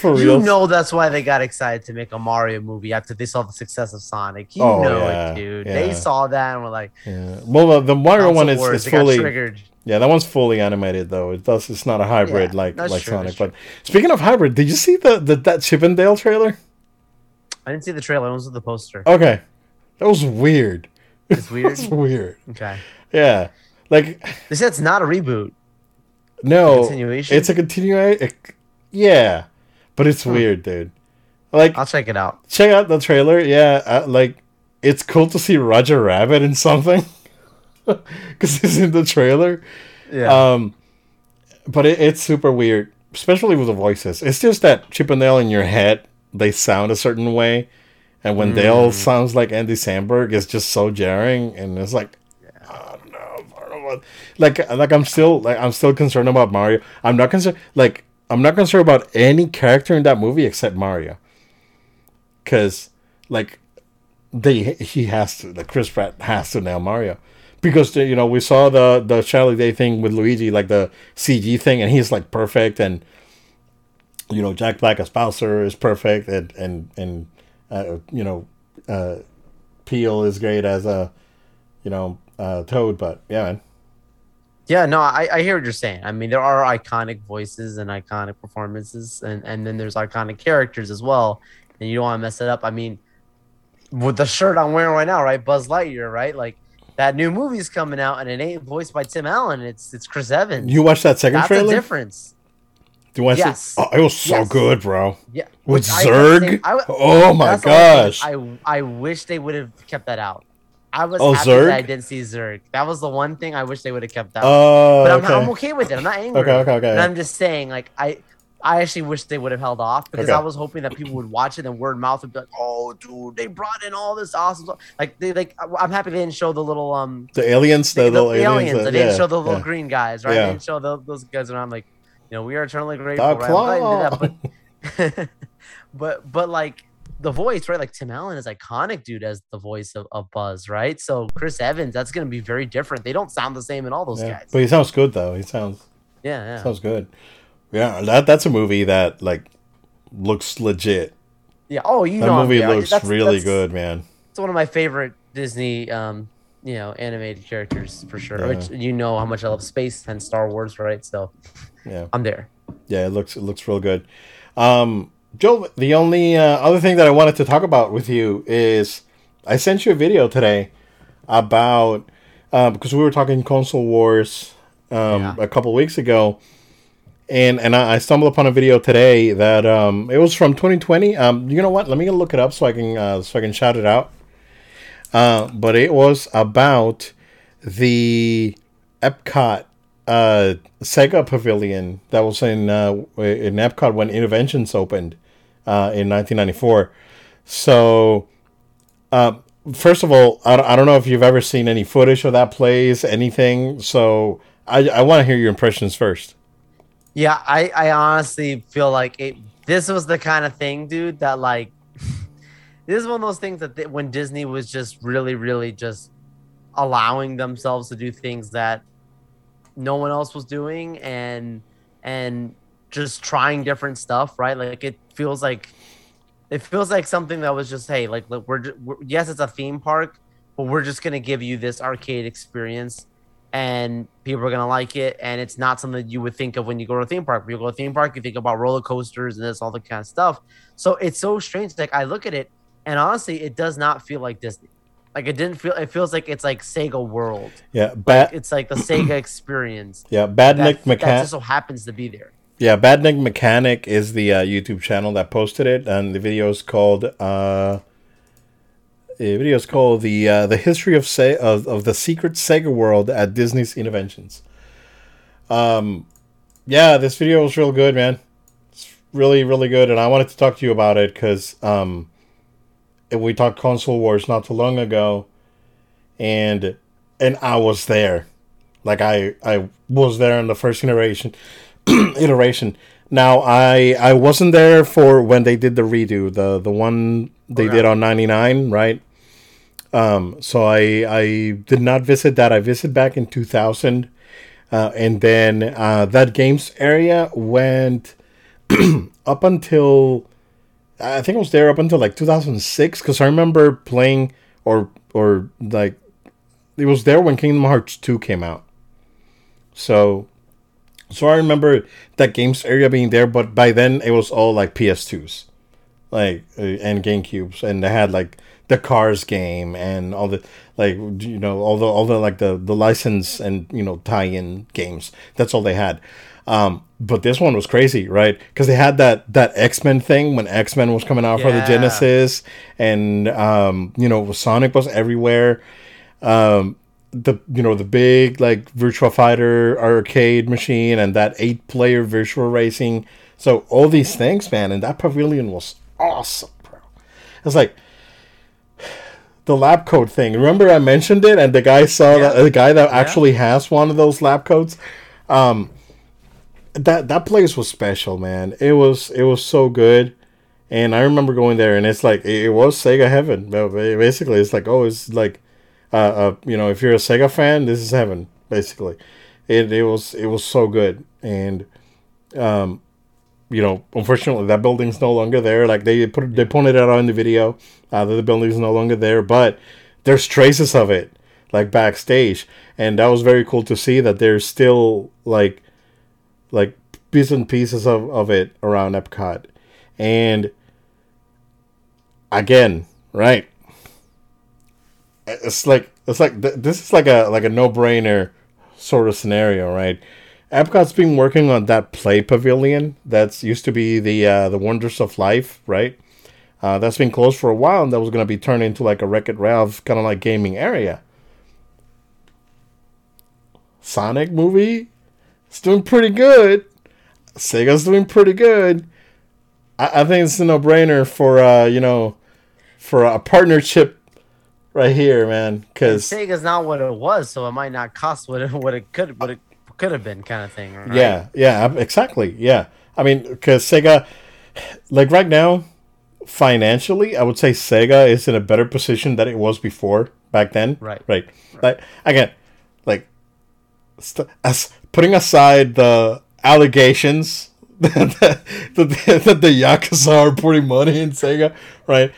for You know that's why they got excited to make a Mario movie after they saw the success of Sonic. You Oh, know yeah, it, dude. yeah. They saw that and were like, Yeah. Well, the, the Mario one is, is fully triggered. yeah. That one's fully animated though. It does. It's not a hybrid like like true, Sonic. But speaking of hybrid, did you see the, the that Chippendale trailer? I didn't see the trailer. I was with the poster. Okay, that was weird. It's weird. was weird. okay. Yeah, like They said it's not a reboot. no, Continuation? It's a continuation. Yeah, but it's Hmm. weird, dude. Like I'll check it out. check out the trailer. Yeah, uh, like it's cool to see Roger Rabbit in something because he's in the trailer. Yeah. Um, but it, it's super weird, especially with the voices. It's just that Chip and Dale in your head, they sound a certain way, and when Dale sounds like Andy Samberg, it's just so jarring, and it's like, I don't know, I don't know what- like like I'm still like I'm still concerned about Mario. I'm not concerned like I'm not concerned about any character in that movie except Mario, because like they he has to like Chris Pratt has to nail Mario. because you know we saw the the Charlie Day thing with Luigi, like the CG thing, and he's like perfect, and you know Jack Black as Bowser is perfect, and and and uh, you know uh, Peele is great as a you know uh, Toad, but yeah, man. Yeah, no, I, I hear what you're saying. I mean, there are iconic voices and iconic performances, and, and then there's iconic characters as well, and you don't want to mess it up. I mean, with the shirt I'm wearing right now, right, Buzz Lightyear, right, like that new movie's coming out, and it ain't voiced by Tim Allen. It's it's Chris Evans. You watched that second That's trailer? difference. Do I Yes. it? Oh, it was so Yes. good, bro. Yeah, With which I- Zurg? I- oh my that's the only gosh. I I wish they would have kept that out. I was Oh, happy Zurg? that I didn't see Zurg. That was the one thing I wish they would have kept out. Oh, but I'm, okay. I'm okay with it. I'm not angry. Okay, okay, okay. And I'm just saying, like I, I actually wish they would have held off because Okay. I was hoping that people would watch it and word of mouth would be like, "Oh, dude, they brought in all this awesome stuff." Like they like, I'm happy they didn't show the little um the aliens, the, the, little the aliens. aliens. uh, they didn't yeah, show the little yeah. green guys, right? Yeah. They didn't show the, those guys, and I'm like, you know, we are eternally grateful. Right? I'm glad did that, but, but but like the voice, right? Like Tim Allen is iconic, dude, as the voice of, of Buzz, right? So Chris Evans, that's gonna be very different. They don't sound the same in all those Yeah. guys. But he sounds good though. He sounds yeah, yeah. sounds good. Yeah, that that's a movie that like looks legit. Yeah. Oh, you That know, I'm movie looks That's- really that's- good, man. It's one of my favorite Disney, um, you know, animated characters for sure. Yeah. Which you know how much I love space and Star Wars, right? So Yeah. I'm there. Yeah, it looks it looks real good. Um, Joe, the only uh, other thing that I wanted to talk about with you is I sent you a video today about uh, because we were talking console wars um, Yeah. a couple weeks ago, and and I, I stumbled upon a video today that um, it was from 2020. Um, you know what? Let me look it up so I can uh, so I can shout it out. Uh, but it was about the Epcot uh, Sega Pavilion that was in uh, in Epcot when Innoventions opened uh, in 1994. So, uh, first of all, I I don't know if you've ever seen any footage of that place, anything. So, I, I want to hear your impressions first. Yeah, I, I honestly feel like it. This was the kind of thing, dude, that like, this is one of those things that they, when Disney was just really, really just allowing themselves to do things that no one else was doing, and and just trying different stuff, right? Like it feels like, it feels like something that was just, hey, like look, we're, we're yes, it's a theme park, but we're just gonna give you this arcade experience and people are gonna like it. And it's not something you would think of when you go to a theme park. When you go to a theme park, you think about roller coasters and this, all the kind of stuff. So it's so strange. Like I look at it, and honestly, it does not feel like Disney. Like it didn't feel. It feels like it's like Sega World. Yeah, bad. It's like the Sega experience. Yeah, Bad That, Nick that McCann. just so happens to be there. Yeah, Bad Nick Mechanic is the uh, YouTube channel that posted it, and the video is called uh, the video is called the uh, the history of Se- of, of the secret Sega world at Disney's Innoventions. Um, yeah, this video was real good, man. It's really really good, and I wanted to talk to you about it because um, we talked console wars not too long ago, and and I was there, like I I was there in the first generation iteration. Now I I wasn't there for when they did the redo, the the one they Okay. did on 99, right? Um so I I did not visit that. I visited back in 2000. Uh, and then uh, that games area went up until I think I was there up until like 2006 because I remember playing or or like it was there when Kingdom Hearts 2 came out. So so I remember that games area being there, but by then it was all like PS2s, like uh, and GameCubes, and they had like the Cars game and all the like you know all the all the like the the license and you know tie-in games. That's all they had. Um, but this one was crazy, right? Because they had that that X Men thing when X Men was coming out for the Genesis, and um, you know Sonic was everywhere. Um the you know the big like Virtua Fighter arcade machine and that eight player Virtua Racing. So all these things man and that pavilion was awesome bro. It's like the lab coat thing. Remember i mentioned it and the guy saw Yeah. that the guy that actually has one of those lab coats? Um that that place was special man. It was it was so good. And i remember going there and it's like it, was sega heaven. Ba- ba- basically it's like oh it's like uh, uh, you know, if you're a Sega fan, this is heaven. Basically, it it was it was so good, and um, you know, unfortunately, that building's no longer there. Like they put they pointed out on the video uh, that the building's no longer there, but there's traces of it like backstage, and that was very cool to see that there's still like like bits and pieces of, of it around Epcot, and again, right? It's like it's like th- this is like a like a no brainer sort of scenario, right? Epcot's been working on that play pavilion that's used to be the uh, the Wonders of Life, right? Uh, that's been closed for a while, and that was going to be turned into like a Wreck-It Ralph kind of like gaming area. Sonic movie, it's doing pretty good. Sega's doing pretty good. I, I think it's a no brainer for uh, you know, for a partnership right here, man. Because Sega's not what it was, so it might not cost what it what it could what it could have been, kind of thing. Right? Yeah, yeah, exactly. Yeah, I mean, because Sega, like right now, financially, I would say Sega is in a better position than it was before back then. Right. Right. Like again, like st- as putting aside the allegations that the, that the Yakuza are putting money in Sega, right?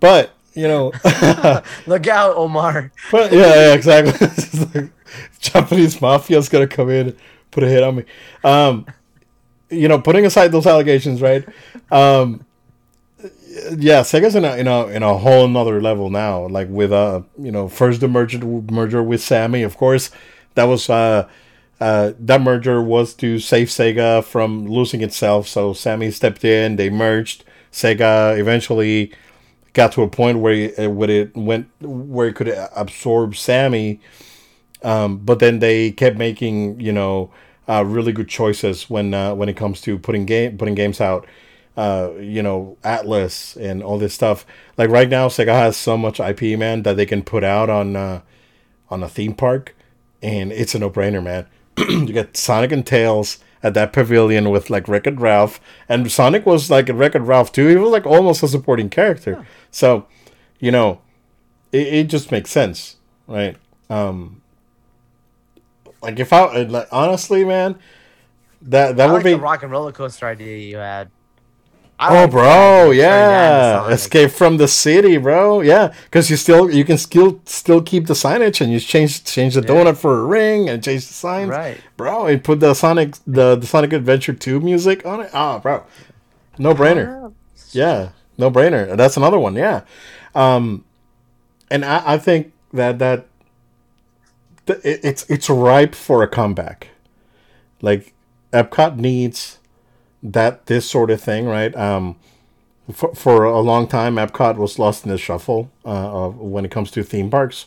But you know, Look out, Omar. but yeah, yeah exactly. Japanese mafia's gonna come in, and put a hit on me. Um, you know, putting aside those allegations, right? Um, yeah, Sega's in a in a in a whole another level now. Like with uh, you know, first the merger merger with Sammy, of course, that was uh, uh, that merger was to save Sega from losing itself. So Sammy stepped in, they merged. Sega eventually got to a point where it, where it went where it could absorb Sammy, um, but then they kept making you know uh, really good choices when uh, when it comes to putting game putting games out. Uh, you know Atlus and all this stuff. Like right now, Sega has so much IP, man, that they can put out on uh, on a theme park, and it's a no brainer, man. you get Sonic and Tails at that pavilion with like Wreck It Ralph, and Sonic was like Wreck It Ralph too. He was like almost a supporting character. So, you know, it, it just makes sense, right? Um, like if I like honestly, man, that that I would like be the rock and roller coaster idea you had. I Oh, bro, that. Turn that into yeah, escape from the city, bro. Yeah, because you still you can still still keep the signage and you change change the donut for a ring and change the signs, Right. bro. And put the Sonic the, the Sonic Adventure Two music on it. Oh, bro, no brainer. Yeah, no brainer. That's another one. Yeah, um, and I, I think that that th- it, it's it's ripe for a comeback. Like Epcot needs that this sort of thing, right? Um, for, for a long time, Epcot was lost in the shuffle uh, of when it comes to theme parks.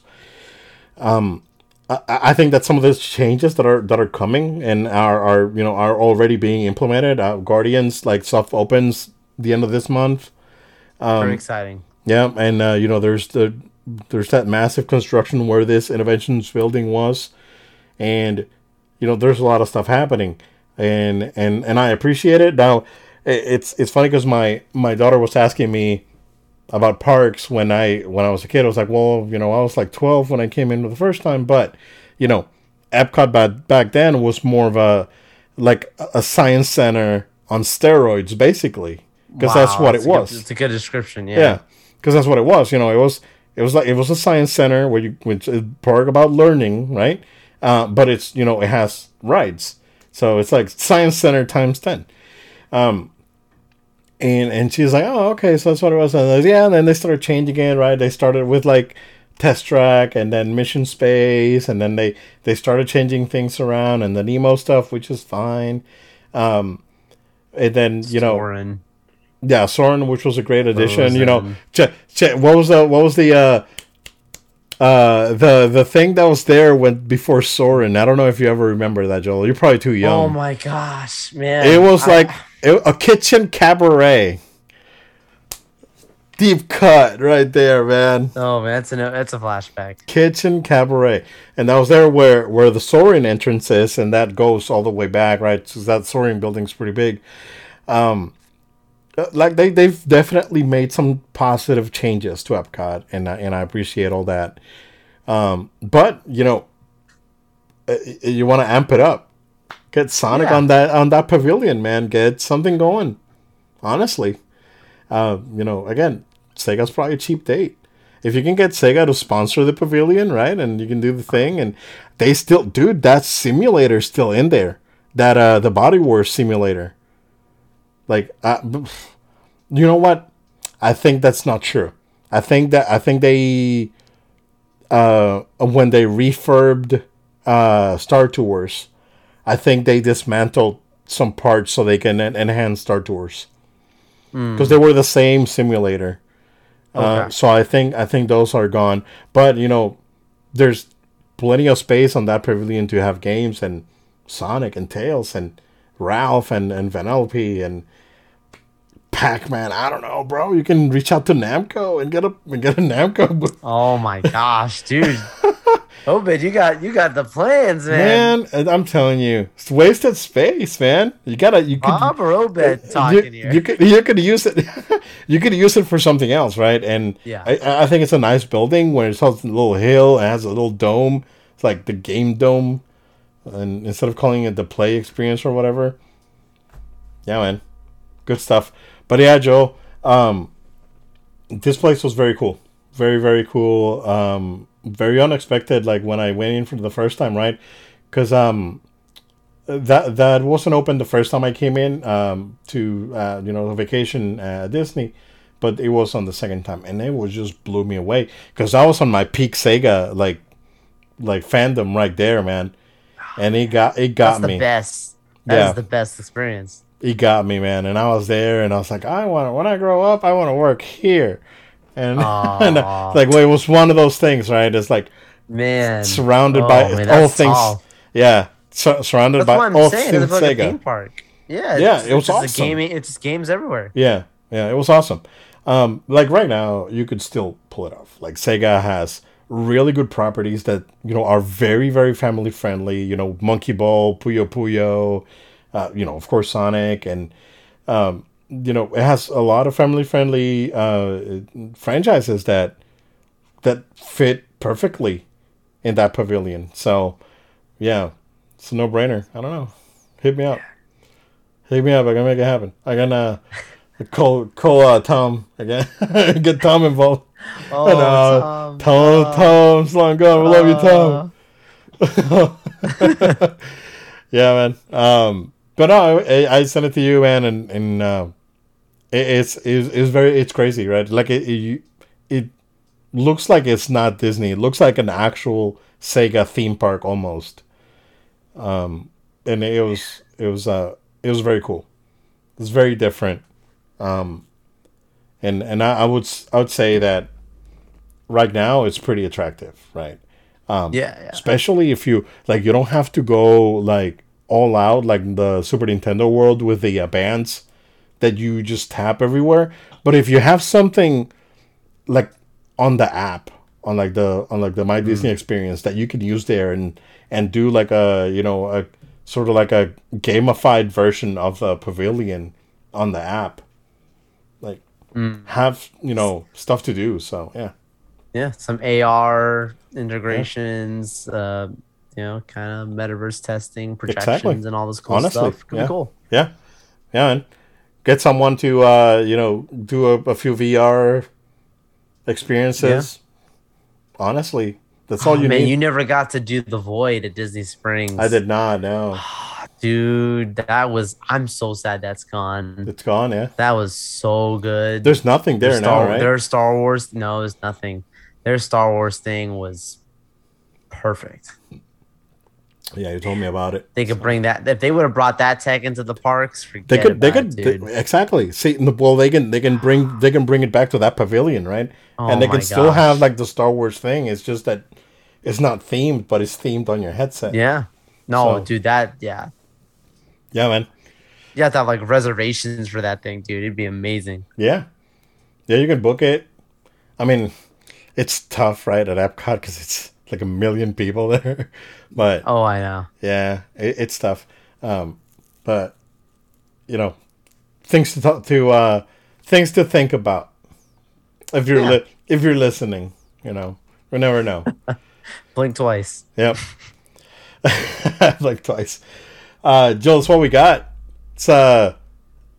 Um, I, I think that some of those changes that are that are coming and are, are you know are already being implemented. Uh, Guardians like soft opens the end of this month. Um, Very exciting. Yeah, and uh, you know, there's the there's that massive construction where this Innoventions building was, and you know, there's a lot of stuff happening, and and and I appreciate it. Now, it's it's funny because my my daughter was asking me about parks when I when I was a kid. I was like, well, you know, I was like 12 when I came in the first time, but you know, Epcot back back then was more of a like a science center on steroids, basically, because that's what that's it good- was. it's a good description. Yeah. Yeah, because that's what it was. You know, it was it was like it was a science center where you which is part about learning, right? Uh, but it's you know it has rides, so it's like science center times ten. Um, and and she's like, oh, okay, so that's what it was. And was, yeah, and then they started changing it, right? They started with like test track and then mission space and then they they started changing things around and the nemo stuff which is fine um and then you know Soarin'. yeah, Soarin', which was a great addition. You know, Frozen. ch- ch- what was the what was the uh, uh, the the thing that was there when before Soarin'? I don't know if you ever remember that, Joel. You're probably too young. Oh my gosh, man! it was I- like it- a kitchen cabaret. Deep cut right there, man. oh man, that's a that's a flashback. Kitchen Cabaret, and that was there where where the Soaring entrance is, and that goes all the way back, right? Because that Soaring building's pretty big. Um, like they they've definitely made some positive changes to Epcot, and I, and I appreciate all that. Um, but you know, uh, you want to amp it up. Get Sonic Yeah. on that on that pavilion, man. Get something going. Honestly, uh, you know, again, Sega's probably a cheap date. If you can get Sega to sponsor the pavilion, right, and you can do the thing, and they still, dude, that simulator's still in there. That uh, the Body Wars simulator. Like, uh, you know what? I think that's not true. I think that I think they, uh, when they refurbed uh, Star Tours, I think they dismantled some parts so they can en- enhance Star Tours because they were the same simulator. Uh, Okay. so I think I think those are gone. But you know, there's plenty of space on that pavilion to have games and Sonic and Tails and Ralph and and Vanellope and Pac-Man. I don't know, bro. You can reach out to Namco and get a and get a Namco. Oh my gosh, dude. oh, but you got you got the plans, man. Man, I'm telling you, it's wasted space, man. You gotta you could Bob or Obed you, talking here. you could you could use it you could use it for something else, right? And Yeah. I, I think it's a nice building where it's has a little hill, it has a little dome. It's like the game dome. And instead of calling it the play experience or whatever. Yeah, man. Good stuff. But yeah, Joe, um this place was very cool. Very, very cool. Um very unexpected like when I went in for the first time, right? Because um that that wasn't open the first time I came in um, to uh, you know vacation at Disney, but it was on the second time, and it was just blew me away because I was on my peak Sega like like fandom right there, man, and it got it got That's me. the best. That is Yeah. the best experience. It got me, man, and I was there, and I was like, I want to, when I grow up, I want to work here, and, and Aw. like well, it was one of those things, right? It's like Man. surrounded Oh, by man, all things, tall. yeah, sur- surrounded That's by what I'm all saying. things It's like a Sega. theme park. Yeah. Yeah, it was awesome. Gaming, it's games everywhere. Yeah, yeah, it was awesome. Um, like right now, you could still pull it off. Like Sega has really good properties that you know are very, very family friendly. You know, Monkey Ball, Puyo Puyo, uh, you know, of course, Sonic, and um, you know, it has a lot of family friendly uh, franchises that that fit perfectly in that pavilion. So, yeah, it's a no brainer. I don't know. Hit me up. Hit me up. I can make it happen. I can uh, call call uh, Tom again. Get Tom involved. Oh, And, uh, Tom. Tom, Tom's long gone. We love you, Tom. Yeah, man. Um, but no, I, I sent it to you, man, and and uh, it, it's it's it's very it's crazy, right? Like it, it it looks like it's not Disney. It looks like an actual Sega theme park almost. Um, and it was it was uh it was very cool. It's very different. Um, and and I, I would I would say that right now it's pretty attractive, right? Um, Yeah, yeah. especially if you like you don't have to go like all out like the super nintendo world with the uh, bands that you just tap everywhere. But if you have something like on the app on like the on like the my disney experience that you can use there and and do like a you know a sort of like a gamified version of the pavilion on the app. Like have you know stuff to do so yeah. Yeah, some AR integrations, uh, you know, kind of metaverse testing, projections, and all this cool Honestly, stuff. Could yeah. be cool. Yeah, yeah, man. Get someone to uh, you know do a, a few VR experiences. Honestly, that's all Oh, you man, need. you never got to do the void at Disney Springs. I did not know. dude. That was. I'm so sad that's gone. It's gone. Yeah, That was so good. there's nothing there Their now, Star, right? Their Star Wars. No, there's nothing. Their Star Wars thing was perfect. Yeah, you told me about it. They could bring that. If they would have brought that tech into the parks, They could. They could. it, they- exactly. See, well, they can. They can bring. They can bring it back to that pavilion, right? Oh and they can still have like the Star Wars thing. It's just that it's not themed, but it's themed on your headset. yeah. No, So- dude. That. Yeah. Yeah, man. You have to have like reservations for that thing, dude. It'd be amazing. Yeah. Yeah, you can book it. I mean, it's tough, right, at Epcot because it's like a million people there. But Oh, I know. yeah, it, it's tough. Um, but you know, things to talk to, uh, things to think about. If you're Yeah. li- if you're listening, you know, we never know. Blink twice. Yep. Blink twice. Uh, Joel, that's what we got. It's uh,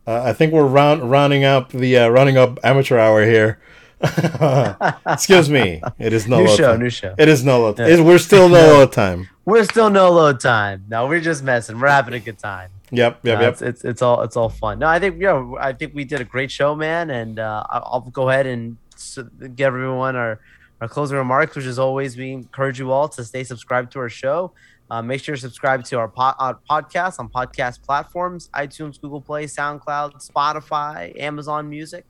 uh, I think we're round rounding up the uh, rounding up amateur hour here. Excuse me. It is no new load show, time. new show. It is no load. Yeah. it- we're still no load time. We're still no load time. No, we're just messing. We're having a good time. Yep. Yep. No, yep. It's, it's it's all it's all fun. No, I think yeah, I think we did a great show, man, and uh, I'll go ahead and give everyone our our closing remarks, which is always we encourage you all to stay subscribed to our show. Uh, make sure to subscribe to our, po- our podcast on podcast platforms: iTunes, Google Play, SoundCloud, Spotify, Amazon Music.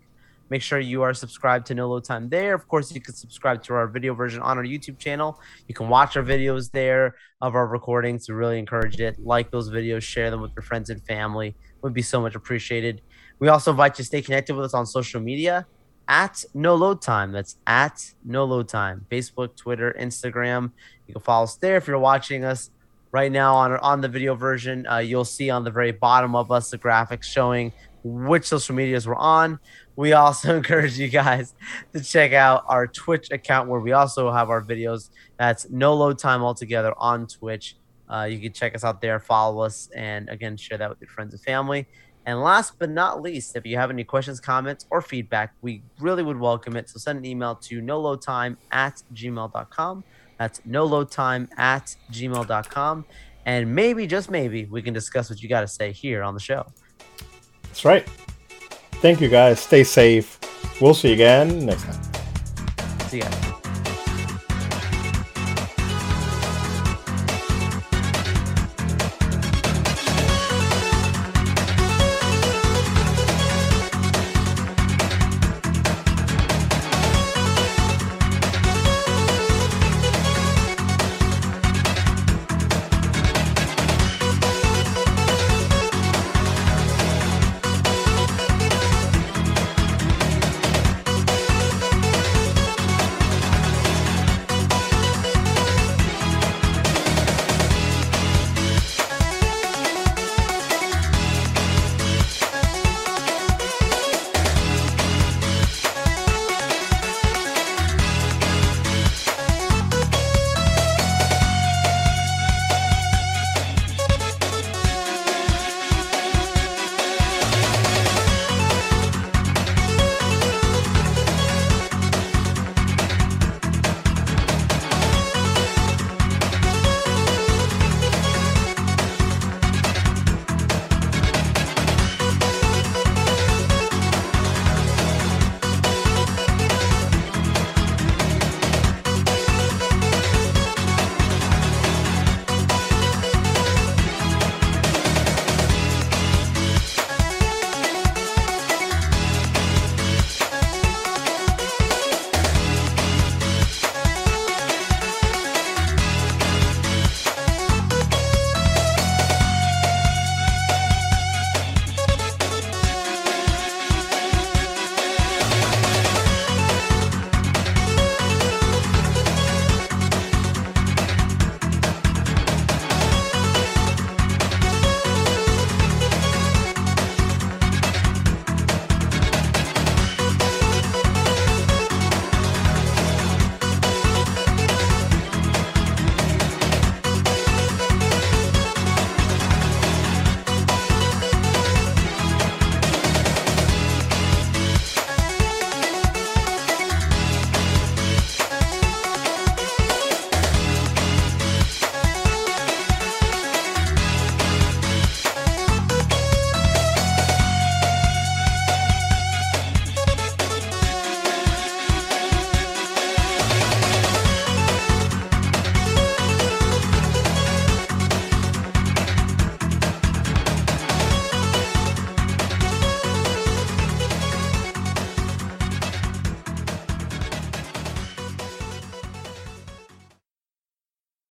Make sure you are subscribed to No Load Time there. Of course, you can subscribe to our video version on our YouTube channel. You can watch our videos there of our recordings. We really encourage it. Like those videos, share them with your friends and family. Would be so much appreciated. We also invite you to stay connected with us on social media at No Load Time. That's at No Load Time. Facebook, Twitter, Instagram. You can follow us there. If you're watching us right now on on the video version, uh, you'll see on the very bottom of us the graphics showing which social medias we're on. We also encourage you guys to check out our Twitch account where we also have our videos. That's no load time altogether on Twitch. Uh, you can check us out there, follow us, and again, share that with your friends and family. And last but not least, if you have any questions, comments, or feedback, we really would welcome it. So send an email to noloadtime at gmail.com. That's noloadtime at gmail.com. And maybe, just maybe, we can discuss what you got to say here on the show. That's right. Thank you guys. Stay safe. We'll see you again next time. See guys.